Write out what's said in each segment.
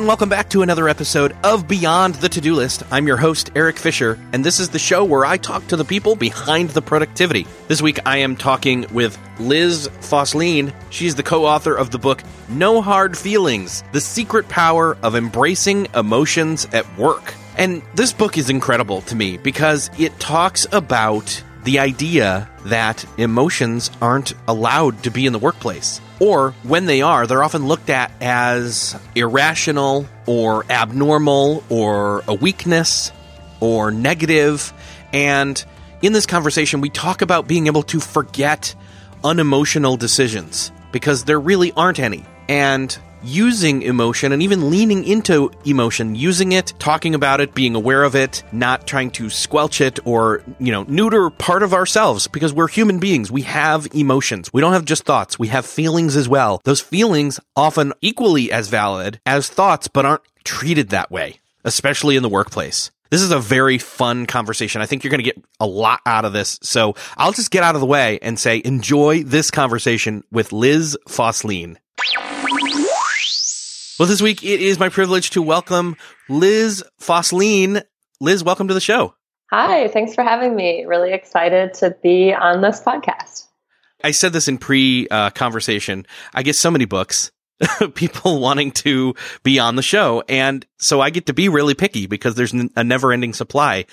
And welcome back to another episode of Beyond the To Do List. I'm your host, Erik Fisher, and this is the show where I talk to the people behind the productivity. This week, I am talking with Liz Fosslien. She's the co author of the book No Hard Feelings The Secret Power of Embracing Emotions at Work. And this book is incredible to me because it talks about the idea that emotions aren't allowed to be in the workplace. Or when they are, they're often looked at as irrational or abnormal or a weakness or negative. And in this conversation, we talk about being able to forget unemotional decisions because there really aren't any. And using emotion and even leaning into emotion, using it, talking about it, being aware of it, not trying to squelch it or, you know, neuter part of ourselves because we're human beings. We have emotions. We don't have just thoughts. We have feelings as well. Those feelings often equally as valid as thoughts, but aren't treated that way, especially in the workplace. This is a very fun conversation. I think you're going to get a lot out of this. So I'll just get out of the way and say enjoy this conversation with Liz Fosslien. Well, this week it is my privilege to welcome Liz Fosslien. Liz, welcome to the show. Hi, thanks for having me. Really excited to be on this podcast. I said this in pre uh, conversation. I get so many books, people wanting to be on the show. And so I get to be really picky because there's a never ending supply.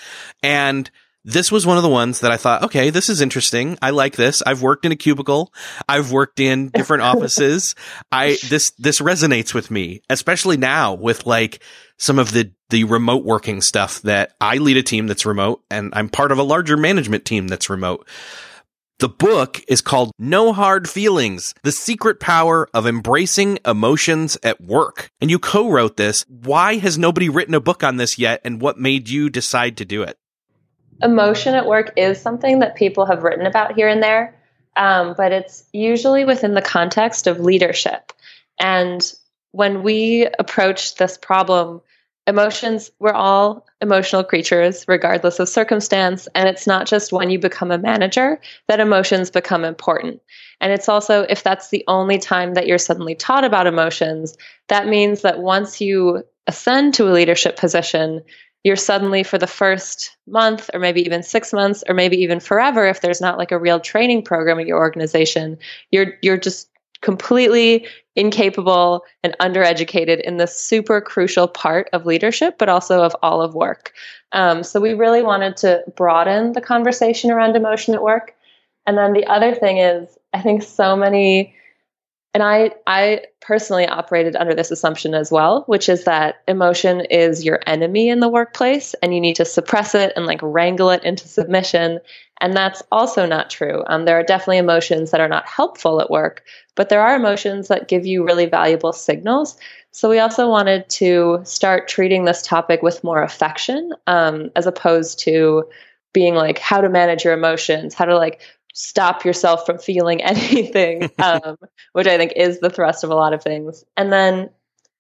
And this was one of the ones that I thought, okay, this is interesting. I like this. I've worked in a cubicle. I've worked in different offices. I, this, this resonates with me, especially now with like some of the, the remote working stuff that I lead a team that's remote and I'm part of a larger management team that's remote. The book is called No Hard Feelings, The Secret Power of Embracing Emotions at Work. And you co-wrote this. Why has nobody written a book on this yet? And what made you decide to do it? Emotion at work is something that people have written about here and there, um, but it's usually within the context of leadership. And when we approach this problem, emotions, we're all emotional creatures, regardless of circumstance. And it's not just when you become a manager that emotions become important. And it's also, if that's the only time that you're suddenly taught about emotions, that means that once you ascend to a leadership position, you're suddenly for the first month or maybe even 6 months or maybe even forever if there's not like a real training program at your organization you're you're just completely incapable and undereducated in this super crucial part of leadership but also of all of work. Um, so we really wanted to broaden the conversation around emotion at work. And then the other thing is i think so many and I, I personally operated under this assumption as well, which is that emotion is your enemy in the workplace and you need to suppress it and like wrangle it into submission. And that's also not true. Um, there are definitely emotions that are not helpful at work, but there are emotions that give you really valuable signals. So we also wanted to start treating this topic with more affection um, as opposed to being like how to manage your emotions, how to like stop yourself from feeling anything, um, which I think is the thrust of a lot of things. And then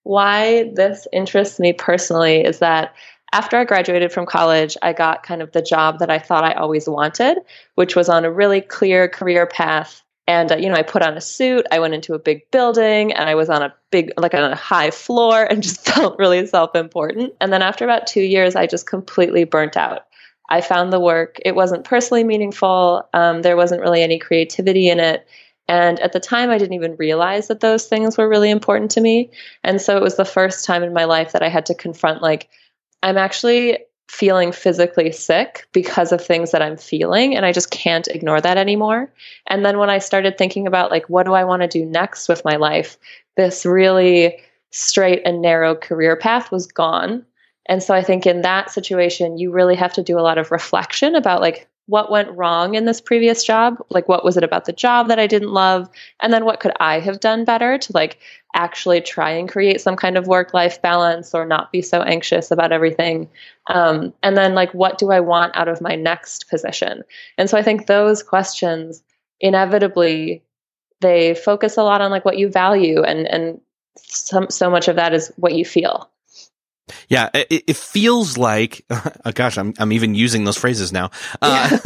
why this interests me personally is that after I graduated from college, I got kind of the job that I thought I always wanted, which was on a really clear career path. And, uh, you know, I put on a suit, I went into a big building, and I was on a big, like on a high floor and just felt really self important. And then after about two years, I just completely burnt out. I found the work, it wasn't personally meaningful, um, there wasn't really any creativity in it. And at the time, I didn't even realize that those things were really important to me. And so it was the first time in my life that I had to confront, like, I'm actually feeling physically sick because of things that I'm feeling and I just can't ignore that anymore. And then when I started thinking about like what do I want to do next with my life, this really straight and narrow career path was gone. And so I think in that situation you really have to do a lot of reflection about like what went wrong in this previous job? Like what was it about the job that i didn't love? And then what could i have done better to like actually try and create some kind of work life balance or not be so anxious about everything? Um, and then like what do i want out of my next position? And so i think those questions inevitably they focus a lot on like what you value and and some, so much of that is what you feel yeah, it, it feels like, oh gosh, I'm, I'm even using those phrases now. Uh,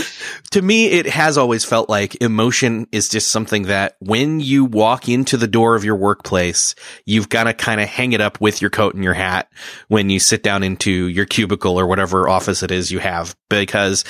to me, it has always felt like emotion is just something that when you walk into the door of your workplace, you've got to kind of hang it up with your coat and your hat when you sit down into your cubicle or whatever office it is you have, because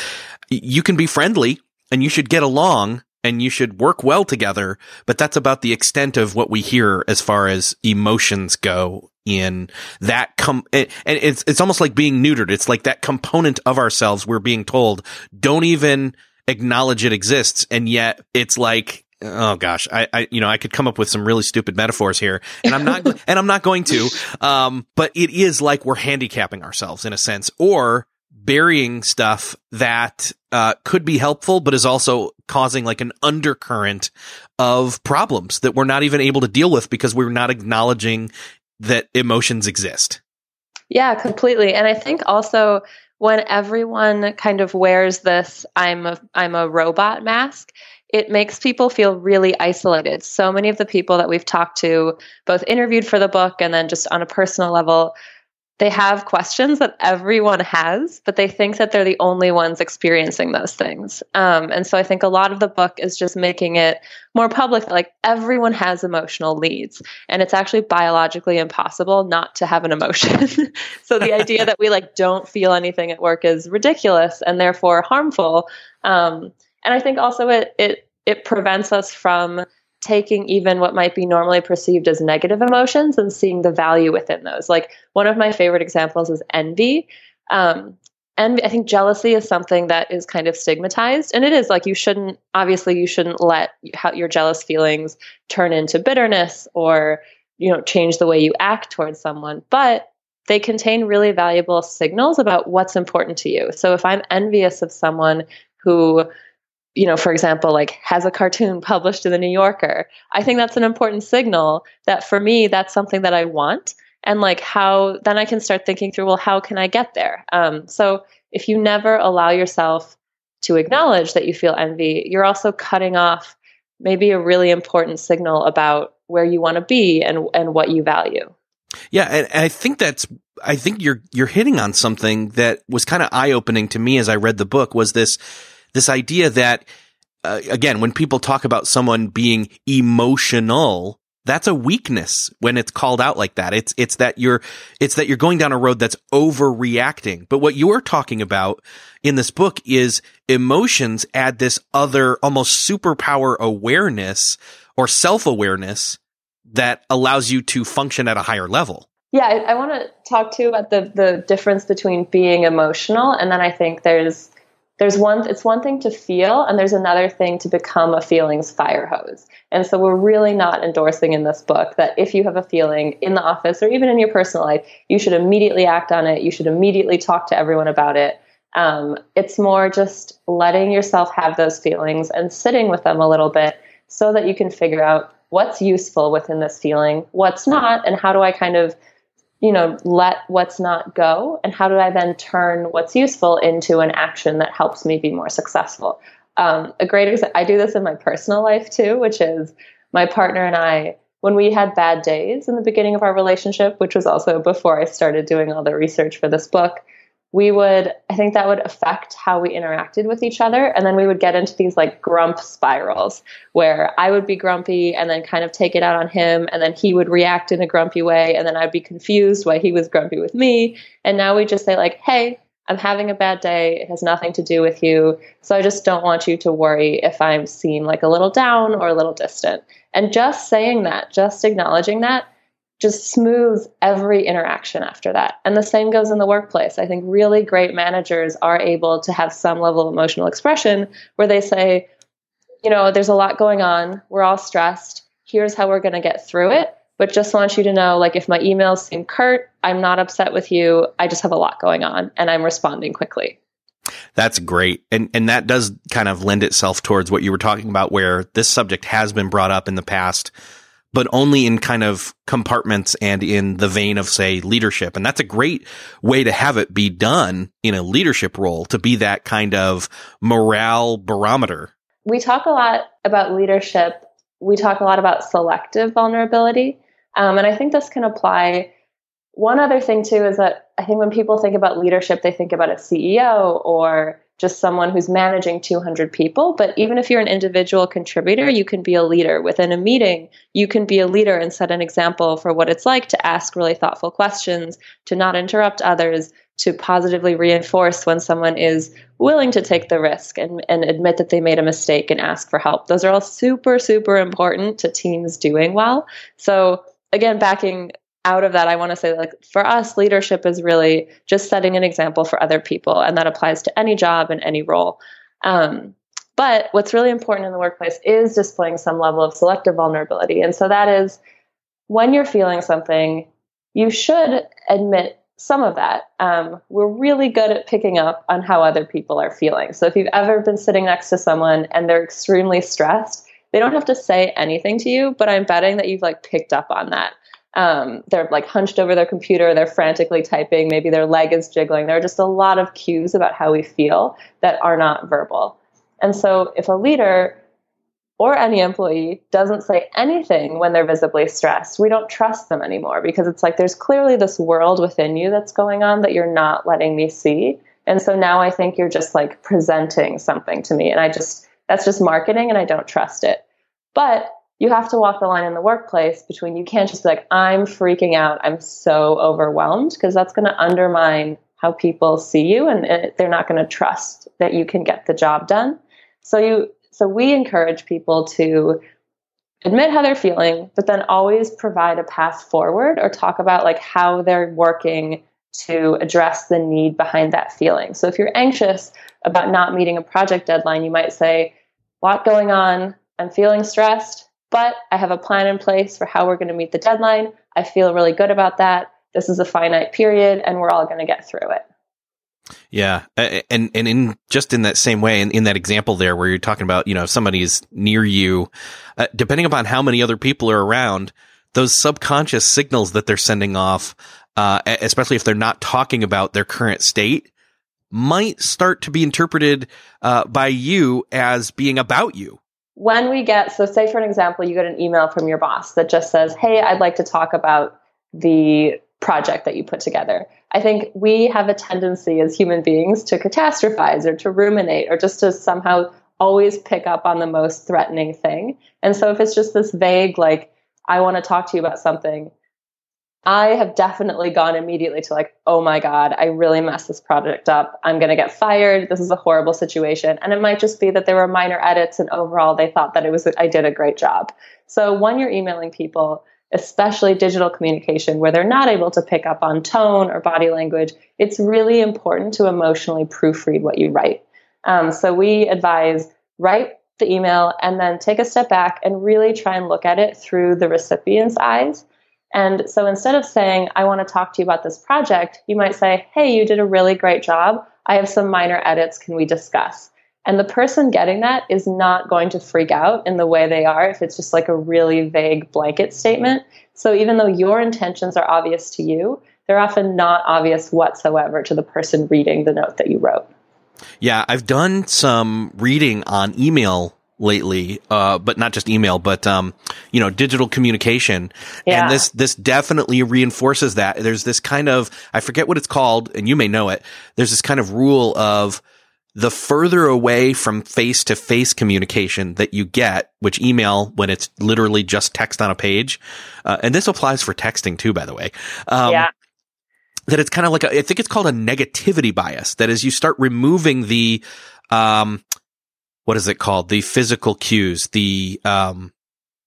you can be friendly and you should get along, and you should work well together, but that's about the extent of what we hear as far as emotions go in that com and it's it's almost like being neutered. It's like that component of ourselves we're being told don't even acknowledge it exists and yet it's like oh gosh I, I you know i could come up with some really stupid metaphors here and i'm not and i'm not going to um but it is like we're handicapping ourselves in a sense or burying stuff that uh, could be helpful, but is also causing like an undercurrent of problems that we're not even able to deal with because we're not acknowledging that emotions exist. Yeah, completely. And I think also when everyone kind of wears this I'm a I'm a robot mask, it makes people feel really isolated. So many of the people that we've talked to, both interviewed for the book and then just on a personal level, they have questions that everyone has, but they think that they're the only ones experiencing those things. Um, and so I think a lot of the book is just making it more public that like everyone has emotional needs. And it's actually biologically impossible not to have an emotion. so the idea that we like don't feel anything at work is ridiculous and therefore harmful. Um, and I think also it, it, it prevents us from taking even what might be normally perceived as negative emotions and seeing the value within those. Like one of my favorite examples is envy. Um, and I think jealousy is something that is kind of stigmatized, and it is like you shouldn't. Obviously, you shouldn't let your jealous feelings turn into bitterness or you know change the way you act towards someone. But they contain really valuable signals about what's important to you. So if I'm envious of someone who you know, for example, like has a cartoon published in the New Yorker. I think that's an important signal that for me, that's something that I want. And like how then I can start thinking through, well, how can I get there? Um, so if you never allow yourself to acknowledge that you feel envy, you're also cutting off maybe a really important signal about where you want to be and and what you value. Yeah, and, and I think that's I think you're you're hitting on something that was kind of eye opening to me as I read the book was this this idea that, uh, again, when people talk about someone being emotional, that's a weakness when it's called out like that. It's, it's that you're, it's that you're going down a road that's overreacting. But what you're talking about in this book is emotions add this other almost superpower awareness or self awareness that allows you to function at a higher level. Yeah, I, I want to talk too about the the difference between being emotional and then I think there's there's one it's one thing to feel and there's another thing to become a feelings fire hose. And so we're really not endorsing in this book that if you have a feeling in the office or even in your personal life you should immediately act on it. You should immediately talk to everyone about it. Um, it's more just letting yourself have those feelings and sitting with them a little bit so that you can figure out what's useful within this feeling what's not and how do i kind of you know, let what's not go? And how do I then turn what's useful into an action that helps me be more successful? Um, a great example, I do this in my personal life too, which is my partner and I, when we had bad days in the beginning of our relationship, which was also before I started doing all the research for this book, we would, I think that would affect how we interacted with each other. And then we would get into these like grump spirals where I would be grumpy and then kind of take it out on him. And then he would react in a grumpy way. And then I'd be confused why he was grumpy with me. And now we just say, like, hey, I'm having a bad day. It has nothing to do with you. So I just don't want you to worry if I'm seen like a little down or a little distant. And just saying that, just acknowledging that, just smooths every interaction after that. And the same goes in the workplace. I think really great managers are able to have some level of emotional expression where they say, you know, there's a lot going on. We're all stressed. Here's how we're going to get through it. But just want you to know like, if my emails seem curt, I'm not upset with you. I just have a lot going on and I'm responding quickly. That's great. And and that does kind of lend itself towards what you were talking about where this subject has been brought up in the past but only in kind of compartments and in the vein of say leadership. And that's a great way to have it be done in a leadership role to be that kind of morale barometer. We talk a lot about leadership. We talk a lot about selective vulnerability. Um, and I think this can apply. One other thing too is that I think when people think about leadership, they think about a CEO or just someone who's managing 200 people. But even if you're an individual contributor, you can be a leader within a meeting. You can be a leader and set an example for what it's like to ask really thoughtful questions, to not interrupt others, to positively reinforce when someone is willing to take the risk and, and admit that they made a mistake and ask for help. Those are all super, super important to teams doing well. So, again, backing out of that, I want to say, like, for us, leadership is really just setting an example for other people, and that applies to any job and any role. Um, but what's really important in the workplace is displaying some level of selective vulnerability. And so that is when you're feeling something, you should admit some of that. Um, we're really good at picking up on how other people are feeling. So if you've ever been sitting next to someone and they're extremely stressed, they don't have to say anything to you, but I'm betting that you've like picked up on that um, they're like hunched over their computer, they're frantically typing, maybe their leg is jiggling. There are just a lot of cues about how we feel that are not verbal. And so if a leader or any employee doesn't say anything when they're visibly stressed, we don't trust them anymore because it's like there's clearly this world within you that's going on that you're not letting me see. And so now I think you're just like presenting something to me. And I just, that's just marketing and I don't trust it. But you have to walk the line in the workplace between you can't just be like, I'm freaking out, I'm so overwhelmed, because that's going to undermine how people see you and it, they're not going to trust that you can get the job done. So you so we encourage people to admit how they're feeling, but then always provide a path forward or talk about like how they're working to address the need behind that feeling. So if you're anxious about not meeting a project deadline, you might say, lot going on, I'm feeling stressed but I have a plan in place for how we're going to meet the deadline. I feel really good about that. This is a finite period and we're all going to get through it. Yeah, and and in just in that same way, in, in that example there, where you're talking about, you know, if somebody is near you, uh, depending upon how many other people are around, those subconscious signals that they're sending off, uh, especially if they're not talking about their current state, might start to be interpreted uh, by you as being about you when we get, so say for an example, you get an email from your boss that just says, Hey, I'd like to talk about the project that you put together. I think we have a tendency as human beings to catastrophize or to ruminate or just to somehow always pick up on the most threatening thing. And so if it's just this vague, like, I want to talk to you about something, I have definitely gone immediately to like, oh my God, I really messed this project up. I'm going to get fired. This is a horrible situation. And it might just be that there were minor edits and overall they thought that it was, I did a great job. So when you're emailing people, especially digital communication where they're not able to pick up on tone or body language, it's really important to emotionally proofread what you write. Um, so we advise write the email and then take a step back and really try and look at it through the recipient's eyes and so instead of saying, I want to talk to you about this project, you might say, Hey, you did a really great job. I have some minor edits. Can we discuss? And the person getting that is not going to freak out in the way they are if it's just like a really vague blanket statement. So even though your intentions are obvious to you, they're often not obvious whatsoever to the person reading the note that you wrote. Yeah, I've done some reading on email lately, uh, but not just email, but, um, you know, digital communication. Yeah. And this, this definitely reinforces that. There's this kind of, I forget what it's called, and you may know it. There's this kind of rule of the further away from face to face communication that you get, which email, when it's literally just text on a page, uh, and this applies for texting too, by the way. Um, yeah. that it's kind of like a, I think it's called a negativity bias. That is, you start removing the, um, what is it called? The physical cues, the um,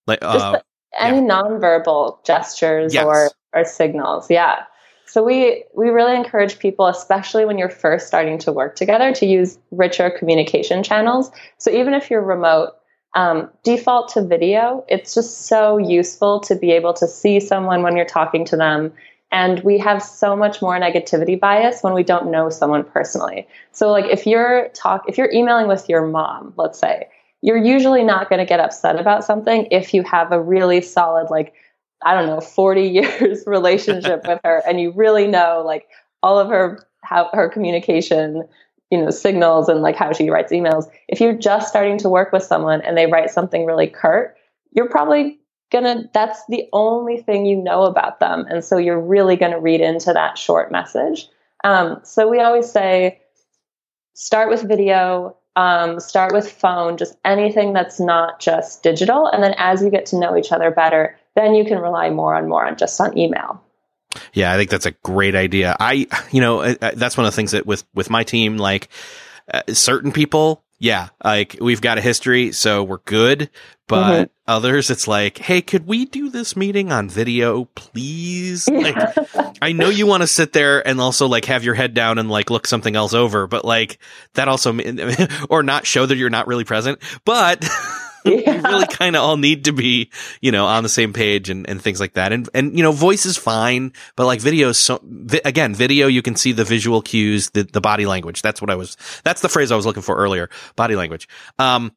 like uh, any nonverbal gestures Yes. or or signals. Yeah. So we we really encourage people, especially when you're first starting to work together, to use richer communication channels. So even if you're remote, um, default to video. It's just so useful to be able to see someone when you're talking to them. And we have so much more negativity bias when we don't know someone personally. So like if you're talk if you're emailing with your mom, let's say, you're usually not going to get upset about something if you have a really solid like I don't know 40 years relationship with her and you really know like all of her how her communication you know signals and like how she writes emails if you're just starting to work with someone and they write something really curt you're probably gonna that's the only thing you know about them. And so you're really gonna read into that short message. Um, so we always say start with video um, start with phone just anything that's not just digital. And then as you get to know each other better then you can rely more and more on just on email. Yeah, I think that's a great idea. I, you know, that's one of the things that with with my team, like uh, certain people, yeah, like we've got a history, so we're good. But mm-hmm. others, it's like, hey, could we do this meeting on video, please? Like, I know you want to sit there and also like have your head down and like look something else over, but like that also, or not show that you're not really present, but. we really kind of all need to be, you know, on the same page and, and things like that. And, and, you know, voice is fine, but like video so, vi- again, video, you can see the visual cues, the, the body language. That's what I was, that's the phrase I was looking for earlier. Body language. Um,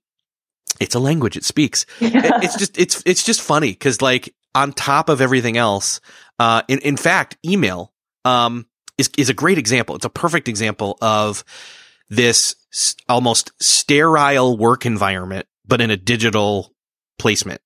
it's a language. It speaks. It- it's just, it's, it's just funny because like on top of everything else, uh, in, in fact, email, um, is, is a great example. It's a perfect example of this s- almost sterile work environment, but in a digital placement.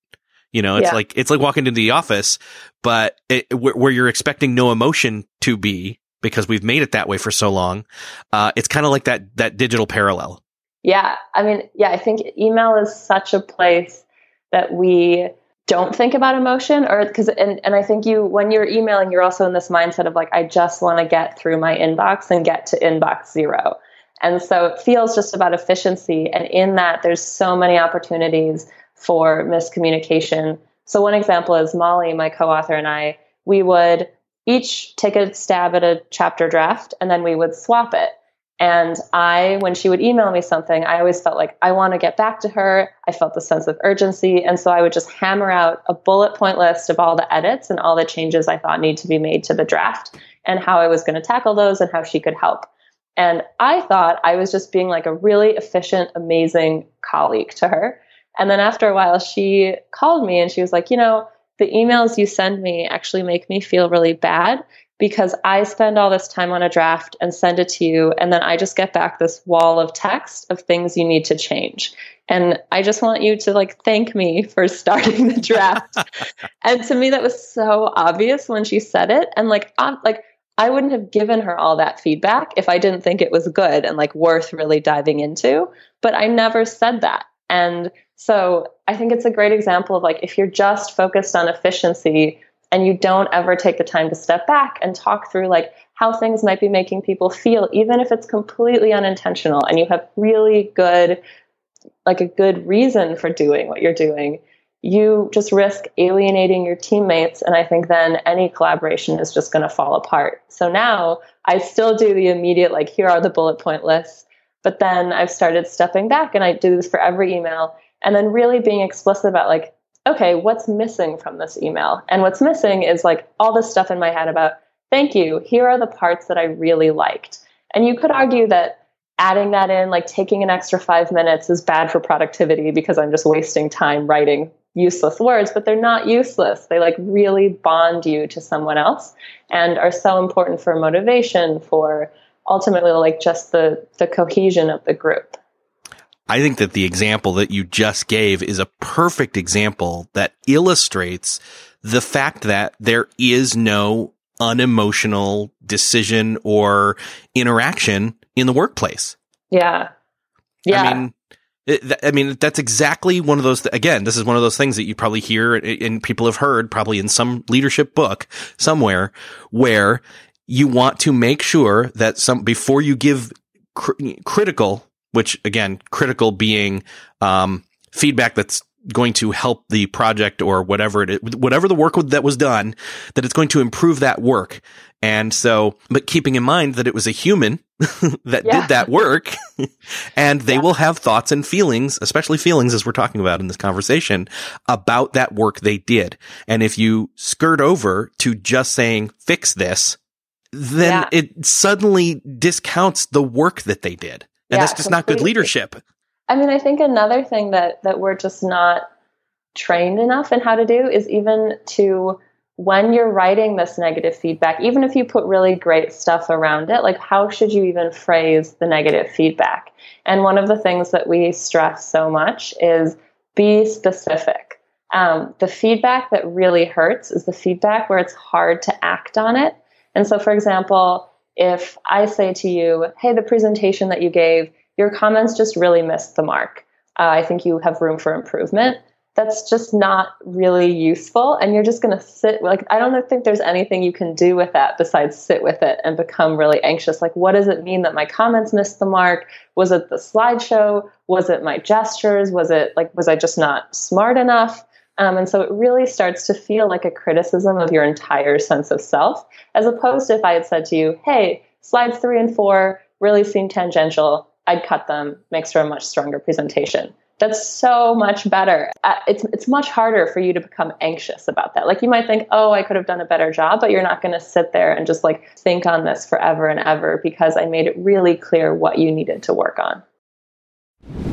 You know, it's Yeah. like, it's like walking into the office, but it, where, where you're expecting no emotion to be because we've made it that way for so long. Uh, it's kind of like that, that digital parallel. Yeah, I mean, yeah, I think email is such a place that we don't think about emotion or because and, and I think you when you're emailing you're also in this mindset of like I just want to get through my inbox and get to inbox zero. And so it feels just about efficiency and in that there's so many opportunities for miscommunication. So one example is Mollie, my co-author and I, we would each take a stab at a chapter draft and then we would swap it. And I, when she would email me something, I always felt like I want to get back to her. I felt the sense of urgency. And so I would just hammer out a bullet point list of all the edits and all the changes I thought need to be made to the draft and how I was going to tackle those and how she could help. And I thought I was just being like a really efficient, amazing colleague to her. And then after a while, she called me and she was like, you know, the emails you send me actually make me feel really bad because I spend all this time on a draft and send it to you, and then I just get back this wall of text of things you need to change. And I just want you to like thank me for starting the draft. and to me, that was so obvious when she said it. And like, I'm like, I wouldn't have given her all that feedback if I didn't think it was good and like worth really diving into. But I never said that. And so I think it's a great example of like, if you're just focused on efficiency, and you don't ever take the time to step back and talk through like how things might be making people feel even if it's completely unintentional and you have really good like a good reason for doing what you're doing you just risk alienating your teammates and i think then any collaboration is just going to fall apart so now i still do the immediate like here are the bullet point lists but then i've started stepping back and i do this for every email and then really being explicit about like okay, what's missing from this email? And what's missing is like all this stuff in my head about, thank you, here are the parts that I really liked. And you could argue that adding that in, like taking an extra five minutes, is bad for productivity because I'm just wasting time writing useless words, but they're not useless. They like really bond you to someone else and are so important for motivation, for ultimately like just the the cohesion of the group. I think that the example that you just gave is a perfect example that illustrates the fact that there is no unemotional decision or interaction in the workplace. Yeah. Yeah. I mean, it, I mean, that's exactly one of those, again, this is one of those things that you probably hear and people have heard probably in some leadership book somewhere where you want to make sure that some, before you give cr- critical, which again, critical being, um, feedback that's going to help the project or whatever it is, whatever the work that was done, that it's going to improve that work. And so, but keeping in mind that it was a human that yeah. did that work and they yeah. will have thoughts and feelings, especially feelings as we're talking about in this conversation about that work they did. And if you skirt over to just saying, fix this, then yeah. it suddenly discounts the work that they did. And that's just completely. not good leadership. I mean, I think another thing that, that we're just not trained enough in how to do is even to when you're writing this negative feedback, even if you put really great stuff around it, like how should you even phrase the negative feedback? And one of the things that we stress so much is be specific. Um, the feedback that really hurts is the feedback where it's hard to act on it. And so, for example, if I say to you, hey, the presentation that you gave, your comments just really missed the mark. Uh, I think you have room for improvement. That's just not really useful and you're just going to sit like i don't think there's anything you can do with that besides sit with it and become really anxious. Like what does it mean that my comments missed the mark? Was it the slideshow? Was it my gestures? Was it like was i just not smart enough? Um, and so it really starts to feel like a criticism of your entire sense of self as opposed to if i had said to you hey slides three and four really seem tangential i'd cut them makes for a much stronger presentation that's so much better. Uh, it's it's much harder for you to become anxious about that. Like you might think, "Oh, I could have done a better job," but you're not going to sit there and just like think on this forever and ever because I made it really clear what you needed to work on.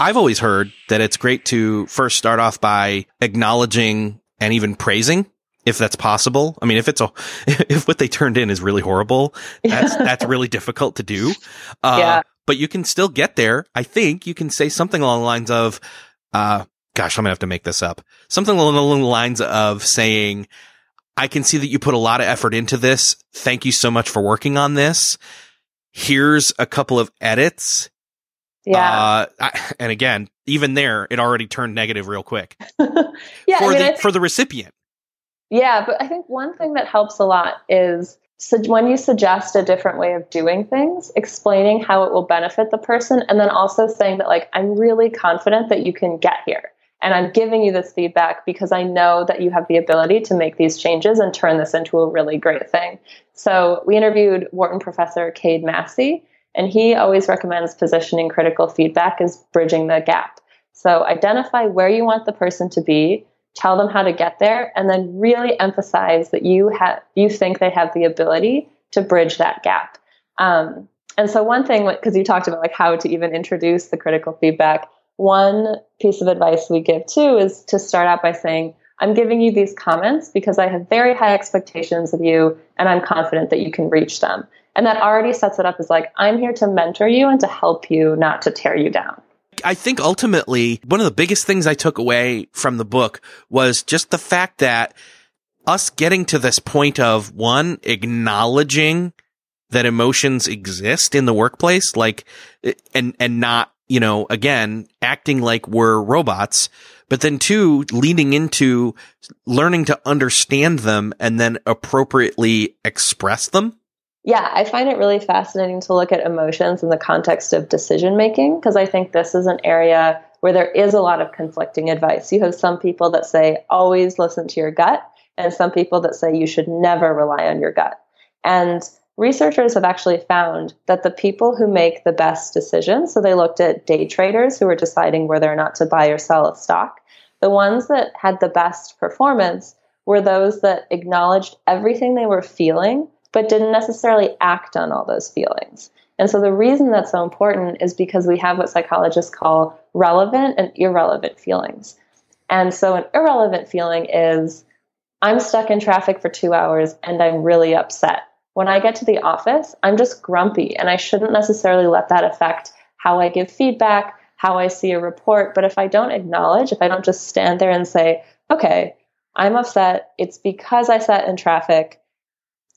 I've always heard that it's great to first start off by acknowledging and even praising if that's possible. I mean, if it's a, if what they turned in is really horrible, that's, that's really difficult to do. Uh, yeah. but you can still get there. I think you can say something along the lines of, uh, gosh, I'm gonna have to make this up. Something along the lines of saying, I can see that you put a lot of effort into this. Thank you so much for working on this. here's a couple of edits. Yeah. Uh, I, and again, even there, it already turned negative real quick yeah. for I mean, the think- for the recipient. Yeah, but I think one thing that helps a lot is so when you suggest a different way of doing things, explaining how it will benefit the person, and then also saying that, like, I'm really confident that you can get here. And I'm giving you this feedback because I know that you have the ability to make these changes and turn this into a really great thing. So we interviewed Wharton professor Cade Massey, and he always recommends positioning critical feedback as bridging the gap. So identify where you want the person to be, tell them how to get there, and then really emphasize that you have you think they have the ability to bridge that gap. Um, and so one thing, because you talked about like how to even introduce the critical feedback, one piece of advice we give too is to start out by saying, I'm giving you these comments because I have very high expectations of you and I'm confident that you can reach them. And that already sets it up as like, I'm here to mentor you and to help you, not to tear you down. I think ultimately one of the biggest things I took away from the book was just the fact that us getting to this point of one, acknowledging that emotions exist in the workplace, like, and, and not, you know, again, acting like we're robots, but then two, leaning into learning to understand them and then appropriately express them. Yeah, I find it really fascinating to look at emotions in the context of decision making because I think this is an area where there is a lot of conflicting advice. You have some people that say always listen to your gut, and some people that say you should never rely on your gut. And researchers have actually found that the people who make the best decisions, so they looked at day traders who were deciding whether or not to buy or sell a stock, the ones that had the best performance were those that acknowledged everything they were feeling but didn't necessarily act on all those feelings. And so the reason that's so important is because we have what psychologists call relevant and irrelevant feelings. And so an irrelevant feeling is I'm stuck in traffic for two hours and I'm really upset. When I get to the office, I'm just grumpy and I shouldn't necessarily let that affect how I give feedback, how I see a report. But if I don't acknowledge, if I don't just stand there and say, okay, I'm upset, it's because I sat in traffic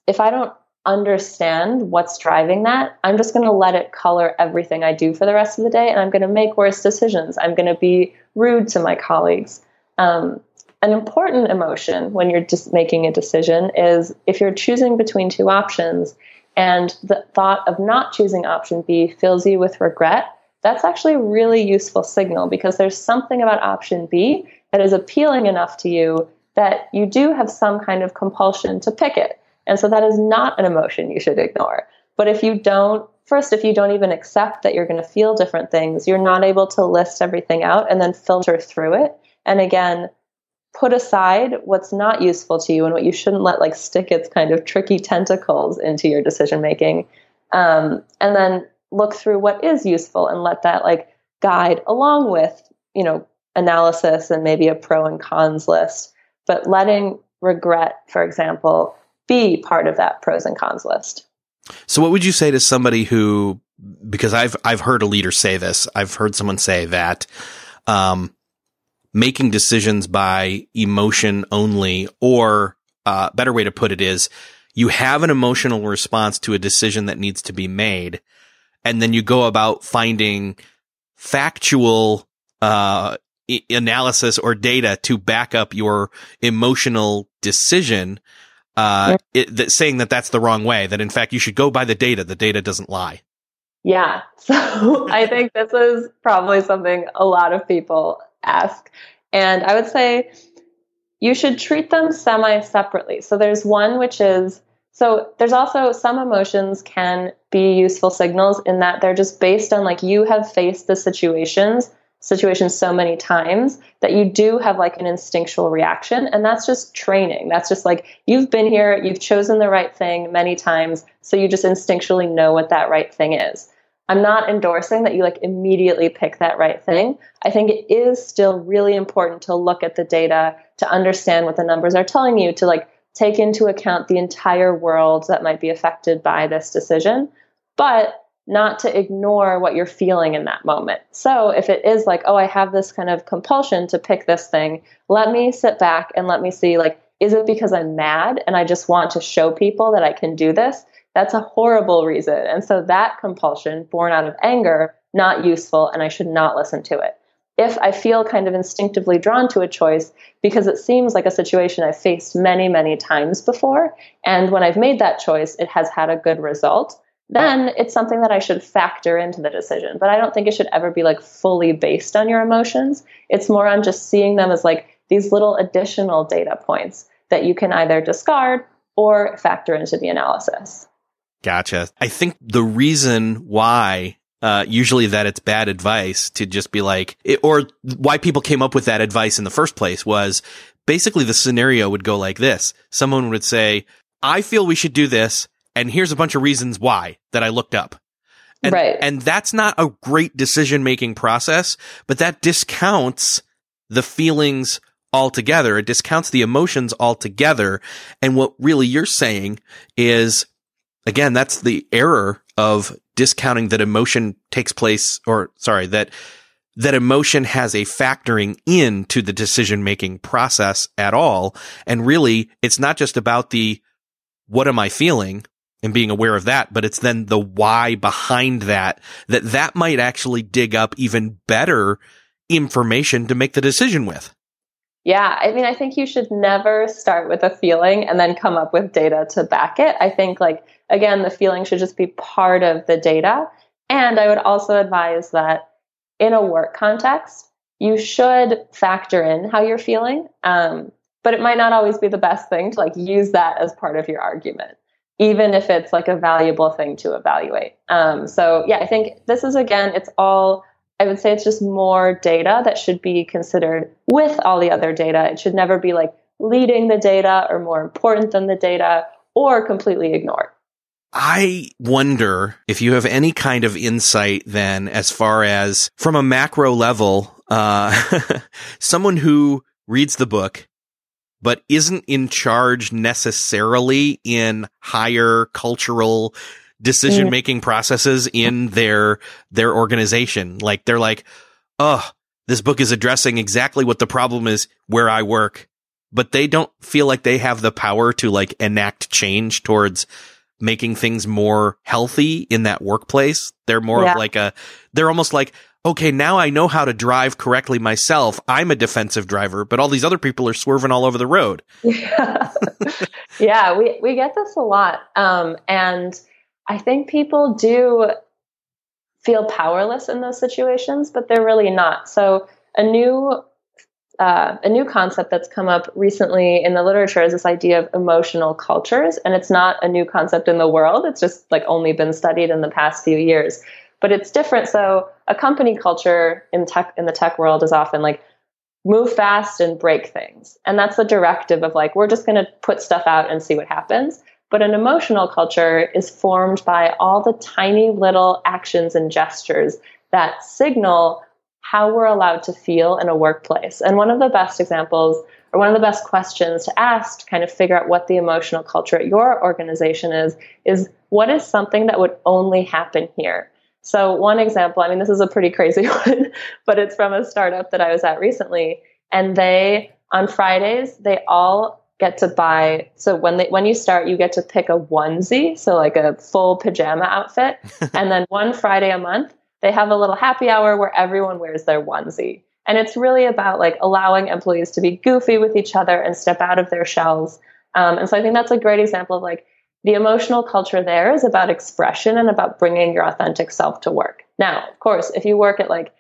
if I don't understand what's driving that, I'm just going to let it color everything I do for the rest of the day, and I'm going to make worse decisions. I'm going to be rude to my colleagues. Um, an important emotion when you're just making a decision is if you're choosing between two options and the thought of not choosing option B fills you with regret, that's actually a really useful signal because there's something about option B that is appealing enough to you that you do have some kind of compulsion to pick it. And so that is not an emotion you should ignore. But if you don't, first, if you don't even accept that you're going to feel different things, you're not able to list everything out and then filter through it. And again, put aside what's not useful to you and what you shouldn't let like stick its kind of tricky tentacles into your decision making. Um, and then look through what is useful and let that like guide along with, you know, analysis and maybe a pro and cons list. But letting regret, for example, be part of that pros and cons list. So what would you say to somebody who because I've I've heard a leader say this. I've heard someone say that um, making decisions by emotion only or uh, better way to put it is you have an emotional response to a decision that needs to be made and then you go about finding factual uh, I- analysis or data to back up your emotional decision uh, it, that saying that that's the wrong way, that in fact you should go by the data. The data doesn't lie. Yeah. So I think this is probably something a lot of people ask. And I would say you should treat them semi separately. So there's one which is so there's also some emotions can be useful signals in that they're just based on like you have faced the situations situations so many times that you do have like an instinctual reaction and that's just training. That's just like you've been here you've chosen the right thing many times so you just instinctually know what that right thing is. I'm not endorsing that you like immediately pick that right thing. I think it is still really important to look at the data to understand what the numbers are telling you to like take into account the entire world that might be affected by this decision. But not to ignore what you're feeling in that moment. So if it is like, oh, I have this kind of compulsion to pick this thing, let me sit back and let me see like, is it because I'm mad and I just want to show people that I can do this? that's a horrible reason. And so that compulsion, born out of anger, not useful, and I should not listen to it. If I feel kind of instinctively drawn to a choice because it seems like a situation I've faced many, many times before, and when I've made that choice, it has had a good result, then it's something that I should factor into the decision. But I don't think it should ever be like fully based on your emotions. It's more on just seeing them as like these little additional data points that you can either discard or factor into the analysis. Gotcha. I think the reason why uh, usually that it's bad advice to just be like, it, or why people came up with that advice in the first place was basically the scenario would go like this. Someone would say, I feel we should do this. And here's a bunch of reasons why that I looked up. And, right. and that's not a great decision making process, but that discounts the feelings altogether. It discounts the emotions altogether. And what really you're saying is, again, that's the error of discounting that emotion takes place or sorry, that that emotion has a factoring into the decision making process at all. And really, it's not just about the what am I feeling and being aware of that, but it's then the why behind that, that that might actually dig up even better information to make the decision with. Yeah, I mean, I think you should never start with a feeling and then come up with data to back it. I think, like, again, the feeling should just be part of the data. And I would also advise that in a work context, you should factor in how you're feeling. Um, but it might not always be the best thing to like use that as part of your argument, even if it's like a valuable thing to evaluate. Um, so yeah, I think this is again, it's all I would say it's just more data that should be considered with all the other data. It should never be like leading the data or more important than the data or completely ignored. I wonder if you have any kind of insight then as far as from a macro level, uh, someone who reads the book but isn't in charge necessarily in higher cultural decision making mm. processes in their their organization. Like they're like, oh, this book is addressing exactly what the problem is where I work, but they don't feel like they have the power to like enact change towards making things more healthy in that workplace. They're more yeah. of like a, they're almost like, okay, now I know how to drive correctly myself. I'm a defensive driver, but all these other people are swerving all over the road. Yeah, yeah we, we get this a lot. Um, and I think people do feel powerless in those situations, but they're really not. So a new uh, a new concept that's come up recently in the literature is this idea of emotional cultures, and it's not a new concept in the world. It's just like only been studied in the past few years, but it's different. So a company culture in tech in the tech world is often like move fast and break things, and that's the directive of like we're just going to put stuff out and see what happens. But an emotional culture is formed by all the tiny little actions and gestures that signal how we're allowed to feel in a workplace. And one of the best examples, or one of the best questions to ask to kind of figure out what the emotional culture at your organization is, is what is something that would only happen here? So, one example, I mean, this is a pretty crazy one, but it's from a startup that I was at recently. And they, on Fridays, they all get to buy so when they when you start you get to pick a onesie so like a full pajama outfit and then one friday a month they have a little happy hour where everyone wears their onesie and it's really about like allowing employees to be goofy with each other and step out of their shells um, and so i think that's a great example of like the emotional culture there is about expression and about bringing your authentic self to work now of course if you work at like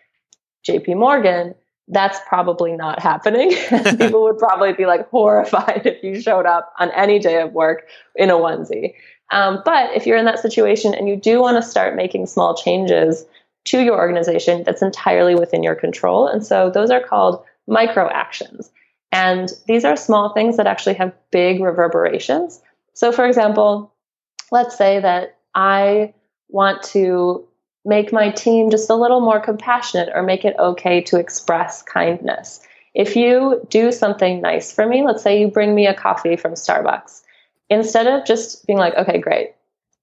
jp morgan that's probably not happening. People would probably be like horrified if you showed up on any day of work in a onesie. Um, but if you're in that situation and you do want to start making small changes to your organization, that's entirely within your control. And so those are called micro actions. And these are small things that actually have big reverberations. So, for example, let's say that I want to make my team just a little more compassionate or make it okay to express kindness. If you do something nice for me, let's say you bring me a coffee from Starbucks, instead of just being like, okay, great,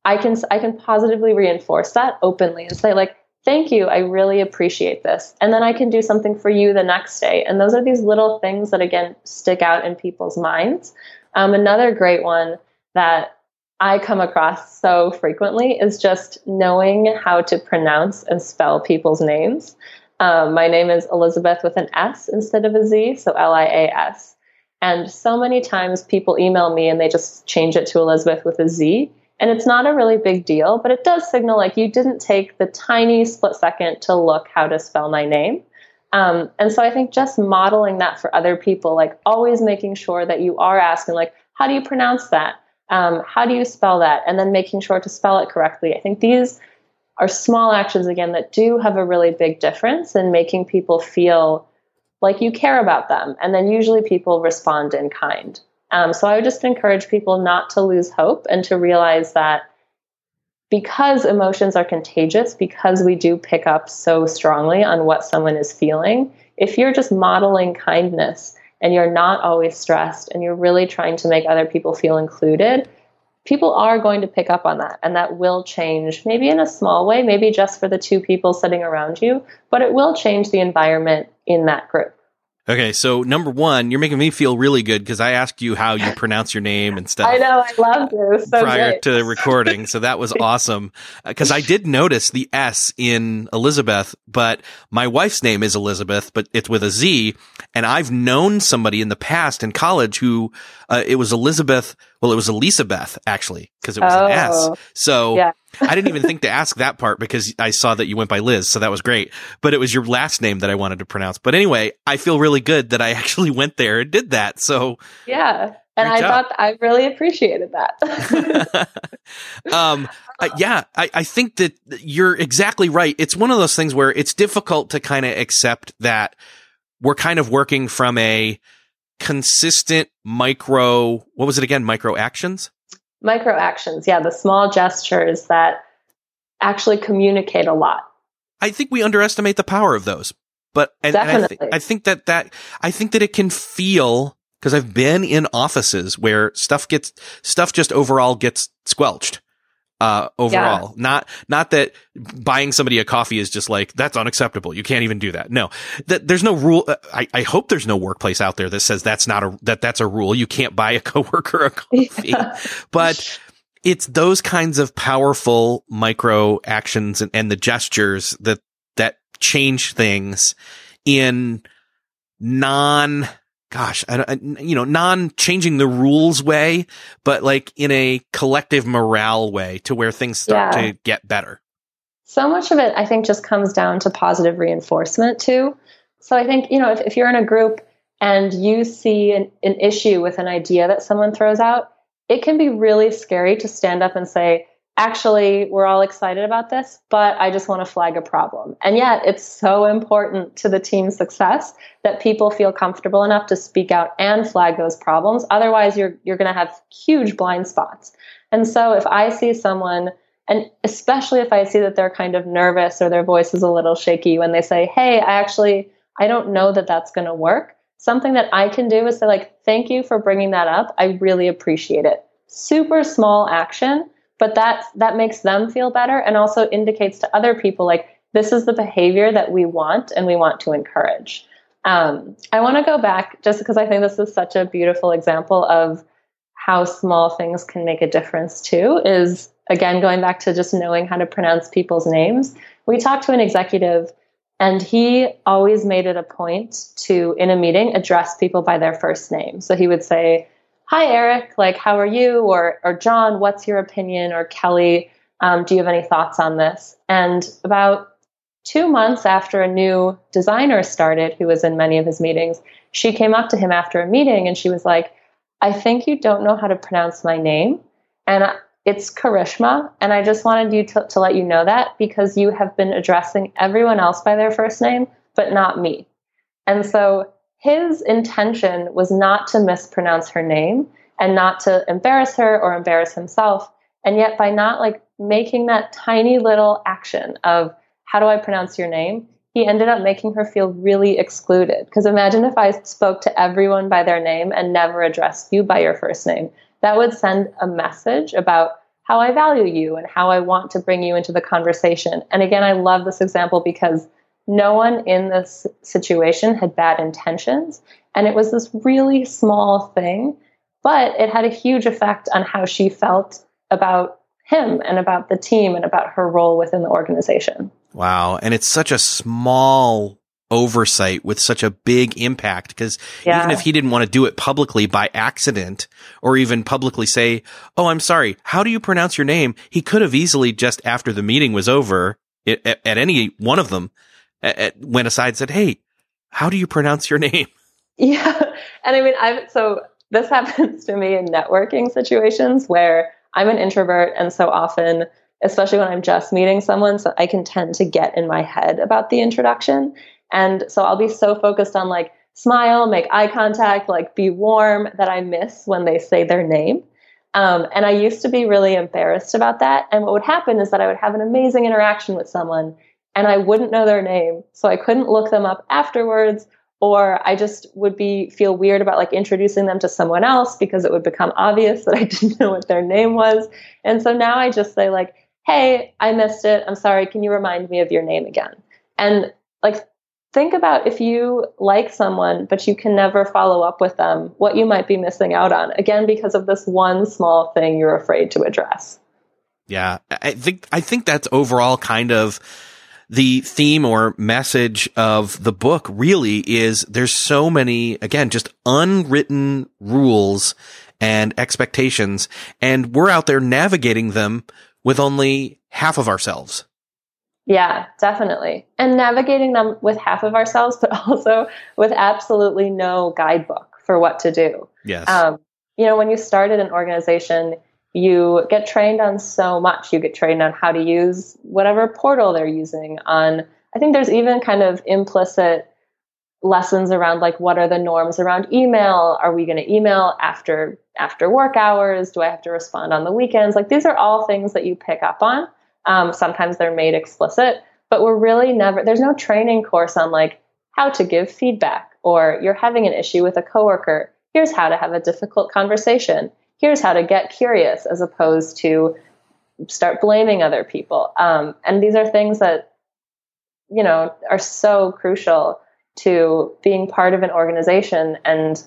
I can I can positively reinforce that openly and say like, thank you, I really appreciate this. And then I can do something for you the next day. And those are these little things that again stick out in people's minds. Um, another great one that I come across so frequently is just knowing how to pronounce and spell people's names. Um, my name is Elizabeth with an S instead of a Z, so L I A S. And so many times people email me and they just change it to Elizabeth with a Z. And it's not a really big deal, but it does signal like you didn't take the tiny split second to look how to spell my name. Um, and so I think just modeling that for other people, like always making sure that you are asking, like, how do you pronounce that? Um, how do you spell that? And then making sure to spell it correctly. I think these are small actions, again, that do have a really big difference in making people feel like you care about them. And then usually people respond in kind. Um, so I would just encourage people not to lose hope and to realize that because emotions are contagious, because we do pick up so strongly on what someone is feeling, if you're just modeling kindness and you're not always stressed and you're really trying to make other people feel included, people are going to pick up on that and that will change maybe in a small way maybe just for the two people sitting around you but it will change the environment in that group Okay, so number one, you're making me feel really good because I asked you how you pronounce your name and stuff. I know, I loved it. So prior great. to the recording, so that was awesome. Because uh, I did notice the S in Elizabeth, but my wife's name is Elizabeth, but it's with a Z, and I've known somebody in the past in college who uh, it was Elizabeth. Well, it was Elizabeth actually because it was oh, an S. Oh, so yeah. I didn't even think to ask that part because I saw that you went by Liz, so that was great. But it was your last name that I wanted to pronounce. But anyway, I feel really good that I actually went there and did that. So yeah, and I job. thought I really appreciated that. um, uh, yeah, I, I think that you're exactly right. It's one of those things where it's difficult to kind of accept that we're kind of working from a consistent micro. What was it again? Micro actions micro actions yeah the small gestures that actually communicate a lot. I think we underestimate the power of those but and, and I, th- I think that that i think that it can feel because i've been in offices where stuff gets stuff just overall gets squelched uh, overall. Yeah. Not, not that buying somebody a coffee is just like, that's unacceptable. You can't even do that. No, that there's no rule. Uh, I, I hope there's no workplace out there that says that's not a, that that's a rule. You can't buy a coworker a coffee, yeah. but it's those kinds of powerful micro actions and, and the gestures that, that change things in non, gosh, I, I, you know, non changing the rules way, but like in a collective morale way to where things start yeah. to get better. So much of it, I think, just comes down to positive reinforcement too. So I think, you know, if, if you're in a group and you see an, an issue with an idea that someone throws out, it can be really scary to stand up and say, actually, we're all excited about this, but I just want to flag a problem. And yet, it's so important to the team's success that people feel comfortable enough to speak out and flag those problems. Otherwise, you're, you're going to have huge blind spots. And so, if I see someone, and especially if I see that they're kind of nervous or their voice is a little shaky when they say, Hey, I actually, I don't know that that's going to work. Something that I can do is say, like, thank you for bringing that up. I really appreciate it. Super small action but that that makes them feel better and also indicates to other people like this is the behavior that we want and we want to encourage. Um, i want to go back just because i think this is such a beautiful example of how small things can make a difference too is again going back to just knowing how to pronounce people's names. We talked to an executive and he always made it a point to in a meeting address people by their first name. So he would say hi eric. Like how are you? Or or john what's your opinion? Or kelly um, do you have any thoughts on this? And about two months after a new designer started who was in many of his meetings she came up to him after a meeting and she was like i think you don't know how to pronounce my name. And it's karishma and i just wanted you to, to let you know that because you have been addressing everyone else by their first name but not me. And so his intention was not to mispronounce her name and not to embarrass her or embarrass himself. And yet, by not like making that tiny little action of how do I pronounce your name, he ended up making her feel really excluded. Because imagine if I spoke to everyone by their name and never addressed you by your first name. That would send a message about how I value you and how I want to bring you into the conversation. And again, I love this example because no one in this situation had bad intentions. And it was this really small thing, but it had a huge effect on how she felt about him and about the team and about her role within the organization. Wow. And it's such a small oversight with such a big impact because yeah. even if he didn't want to do it publicly by accident or even publicly say, Oh, I'm sorry. How do you pronounce your name? He could have easily just after the meeting was over at, at any one of them at, went aside and said, Hey, how do you pronounce your name? Yeah. And I mean, I've, so this happens to me in networking situations where I'm an introvert. And so often, especially when I'm just meeting someone, so I can tend to get in my head about the introduction. And so I'll be so focused on like smile, make eye contact, like be warm that I miss when they say their name. Um, and I used to be really embarrassed about that. And what would happen is that I would have an amazing interaction with someone and I wouldn't know their name. So I couldn't look them up afterwards or I just would be feel weird about like introducing them to someone else because it would become obvious that I didn't know what their name was. And so now I just say like, "Hey, I missed it. I'm sorry. Can you remind me of your name again?" And like think about if you like someone but you can never follow up with them, what you might be missing out on. Again because of this one small thing you're afraid to address. Yeah, I think I think that's overall kind of the theme or message of the book really is there's so many, again, just unwritten rules and expectations. And we're out there navigating them with only half of ourselves. Yeah, definitely. And navigating them with half of ourselves, but also with absolutely no guidebook for what to do. Yes. Um, you know, when you started an organization, you get trained on so much. You get trained on how to use whatever portal they're using. On I think there's even kind of implicit lessons around like what are the norms around email? Are we going to email after after work hours? Do I have to respond on the weekends? Like these are all things that you pick up on. Um, sometimes they're made explicit, but we're really never. There's no training course on like how to give feedback or you're having an issue with a coworker. Here's how to have a difficult conversation here's how to get curious as opposed to start blaming other people. Um, and these are things that, you know, are so crucial to being part of an organization and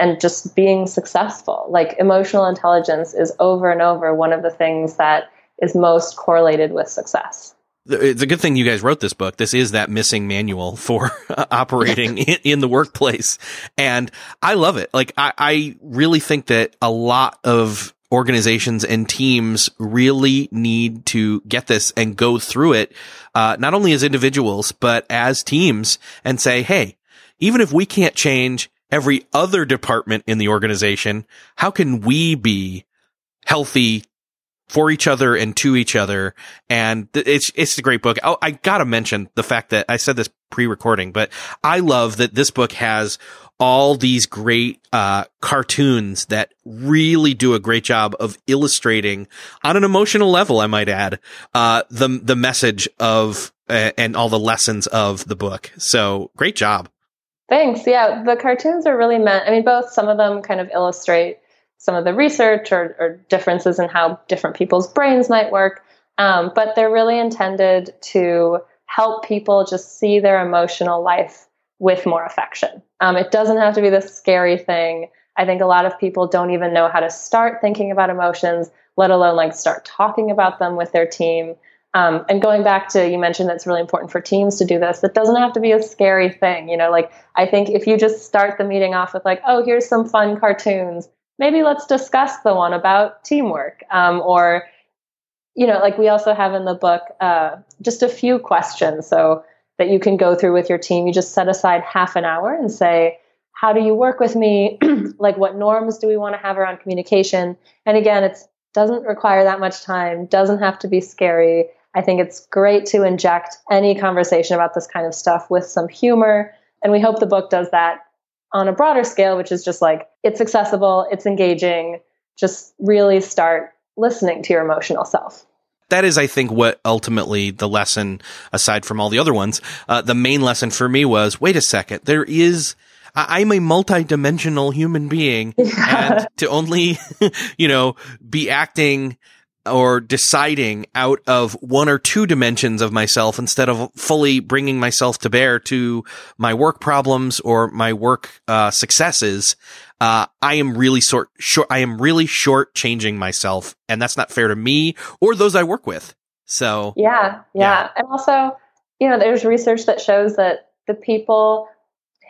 and just being successful. Like emotional intelligence is over and over one of the things that is most correlated with success it's a good thing you guys wrote this book. This is that missing manual for operating in, in, the workplace. And I love it. Like, I, I really think that a lot of organizations and teams really need to get this and go through it, uh, not only as individuals, but as teams and say, Hey, even if we can't change every other department in the organization, how can we be healthy for each other and to each other. And it's, it's a great book. Oh, I gotta mention the fact that I said this pre-recording, but I love that this book has all these great, uh, cartoons that really do a great job of illustrating on an emotional level, I might add, uh, the, the message of, uh, and all the lessons of the book. So great job. Thanks. Yeah. The cartoons are really meant, I mean, both some of them kind of illustrate some of the research or, or differences in how different people's brains might work. Um, but they're really intended to help people just see their emotional life with more affection. Um, it doesn't have to be this scary thing. I think a lot of people don't even know how to start thinking about emotions, let alone like start talking about them with their team. Um, and going back to you mentioned that's really important for teams to do this. It doesn't have to be a scary thing, you know. Like I think if you just start the meeting off with like, "Oh, here's some fun cartoons," maybe let's discuss the one about teamwork um, or you know like we also have in the book uh, just a few questions so that you can go through with your team. You just set aside half an hour and say how do you work with me? Like what norms do we want to have around communication? And again it doesn't require that much time doesn't have to be scary. I think it's great to inject any conversation about this kind of stuff with some humor and we hope the book does that on a broader scale, which is just like it's accessible, it's engaging, just really start listening to your emotional self. That is, I think, what ultimately the lesson, aside from all the other ones, uh, the main lesson for me was wait a second, there is. I'm a multi-dimensional human being, yeah. and to only, you know, be acting or deciding out of one or two dimensions of myself instead of fully bringing myself to bear to my work problems or my work uh, successes uh, I am really sort short. I am really short changing myself, and that's not fair to me or those I work with. So yeah, yeah, yeah. and also, you know, there's research that shows that the people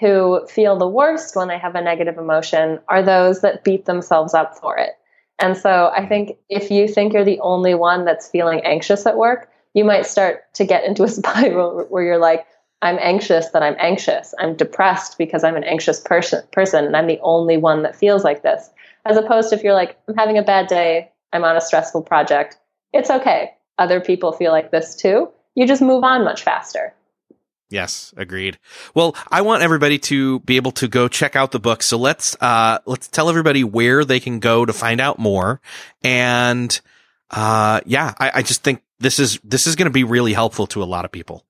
who feel the worst when they have a negative emotion are those that beat themselves up for it. And so I think if you think you're the only one that's feeling anxious at work, you might start to get into a spiral where you're like, I'm anxious that I'm anxious. I'm depressed because I'm an anxious person person and I'm the only one that feels like this. As opposed to if you're like, I'm having a bad day, I'm on a stressful project, it's okay. Other people feel like this too. You just move on much faster. Yes, agreed. Well, I want everybody to be able to go check out the book. So let's uh let's tell everybody where they can go to find out more. And uh yeah, I, I just think this is this is gonna be really helpful to a lot of people.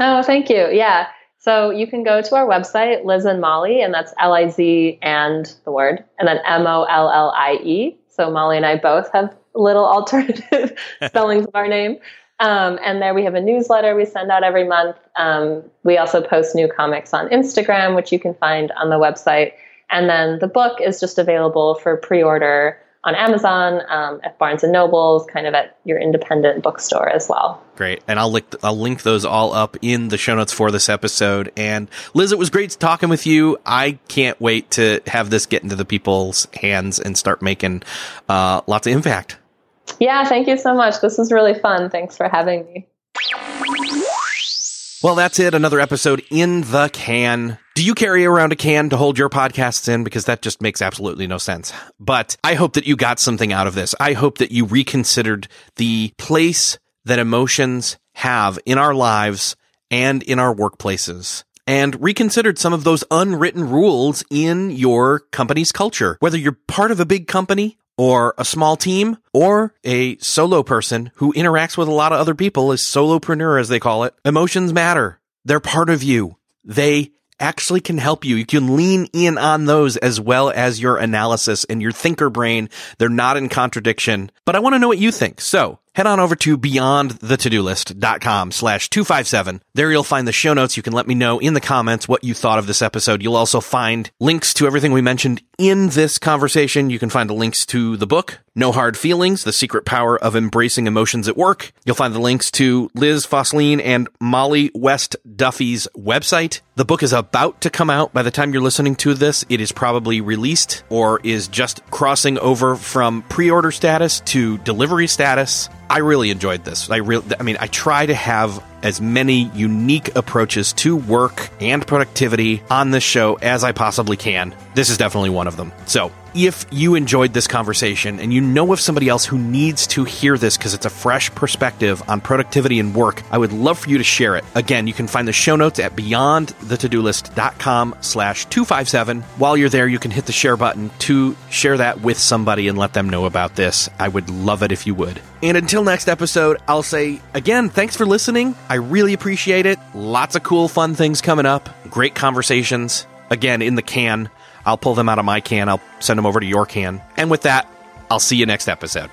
Oh, thank you. Yeah. So you can go to our website, Liz and Mollie, and that's L I Z and the word, and then M O L L I E. So Mollie and I both have little alternative spellings of our name. Um, and there we have a newsletter we send out every month. Um, we also post new comics on Instagram, which you can find on the website. And then the book is just available for pre order on Amazon, um, at Barnes and Nobles, kind of at your independent bookstore as well. Great, and I'll link I'll link those all up in the show notes for this episode. And Liz, it was great talking with you. I can't wait to have this get into the people's hands and start making uh, lots of impact. Yeah, thank you so much. This was really fun. Thanks for having me. Well, that's it. Another episode in the can. Do you carry around a can to hold your podcasts in? Because that just makes absolutely no sense. But I hope that you got something out of this. I hope that you reconsidered the place that emotions have in our lives and in our workplaces and reconsidered some of those unwritten rules in your company's culture. Whether you're part of a big company or a small team or a solo person who interacts with a lot of other people is solopreneur as they call it. Emotions matter. They're part of you. They actually can help you. You can lean in on those as well as your analysis and your thinker brain. They're not in contradiction, but I want to know what you think. So head on over to beyondthetodolist.com slash 257. There you'll find the show notes. You can let me know in the comments what you thought of this episode. You'll also find links to everything we mentioned in this conversation. You can find the links to the book, No Hard Feelings, The Secret Power of Embracing Emotions at Work. You'll find the links to Liz Fosslien and Mollie West Duffy's website. The book is about to come out by the time you're listening to this. It is probably released or is just crossing over from pre-order status to delivery status. I really enjoyed this. I really, I mean, I try to have as many unique approaches to work and productivity on this show as I possibly can. This is definitely one of them. So, if you enjoyed this conversation and you know of somebody else who needs to hear this because it's a fresh perspective on productivity and work, I would love for you to share it. Again, you can find the show notes at beyondthetodolist.com slash 257. While you're there, you can hit the share button to share that with somebody and let them know about this. I would love it if you would. And until next episode, I'll say again, thanks for listening. I really appreciate it. Lots of cool, fun things coming up. Great conversations. Again, in the can. I'll pull them out of my can. I'll send them over to your can. And with that, I'll see you next episode.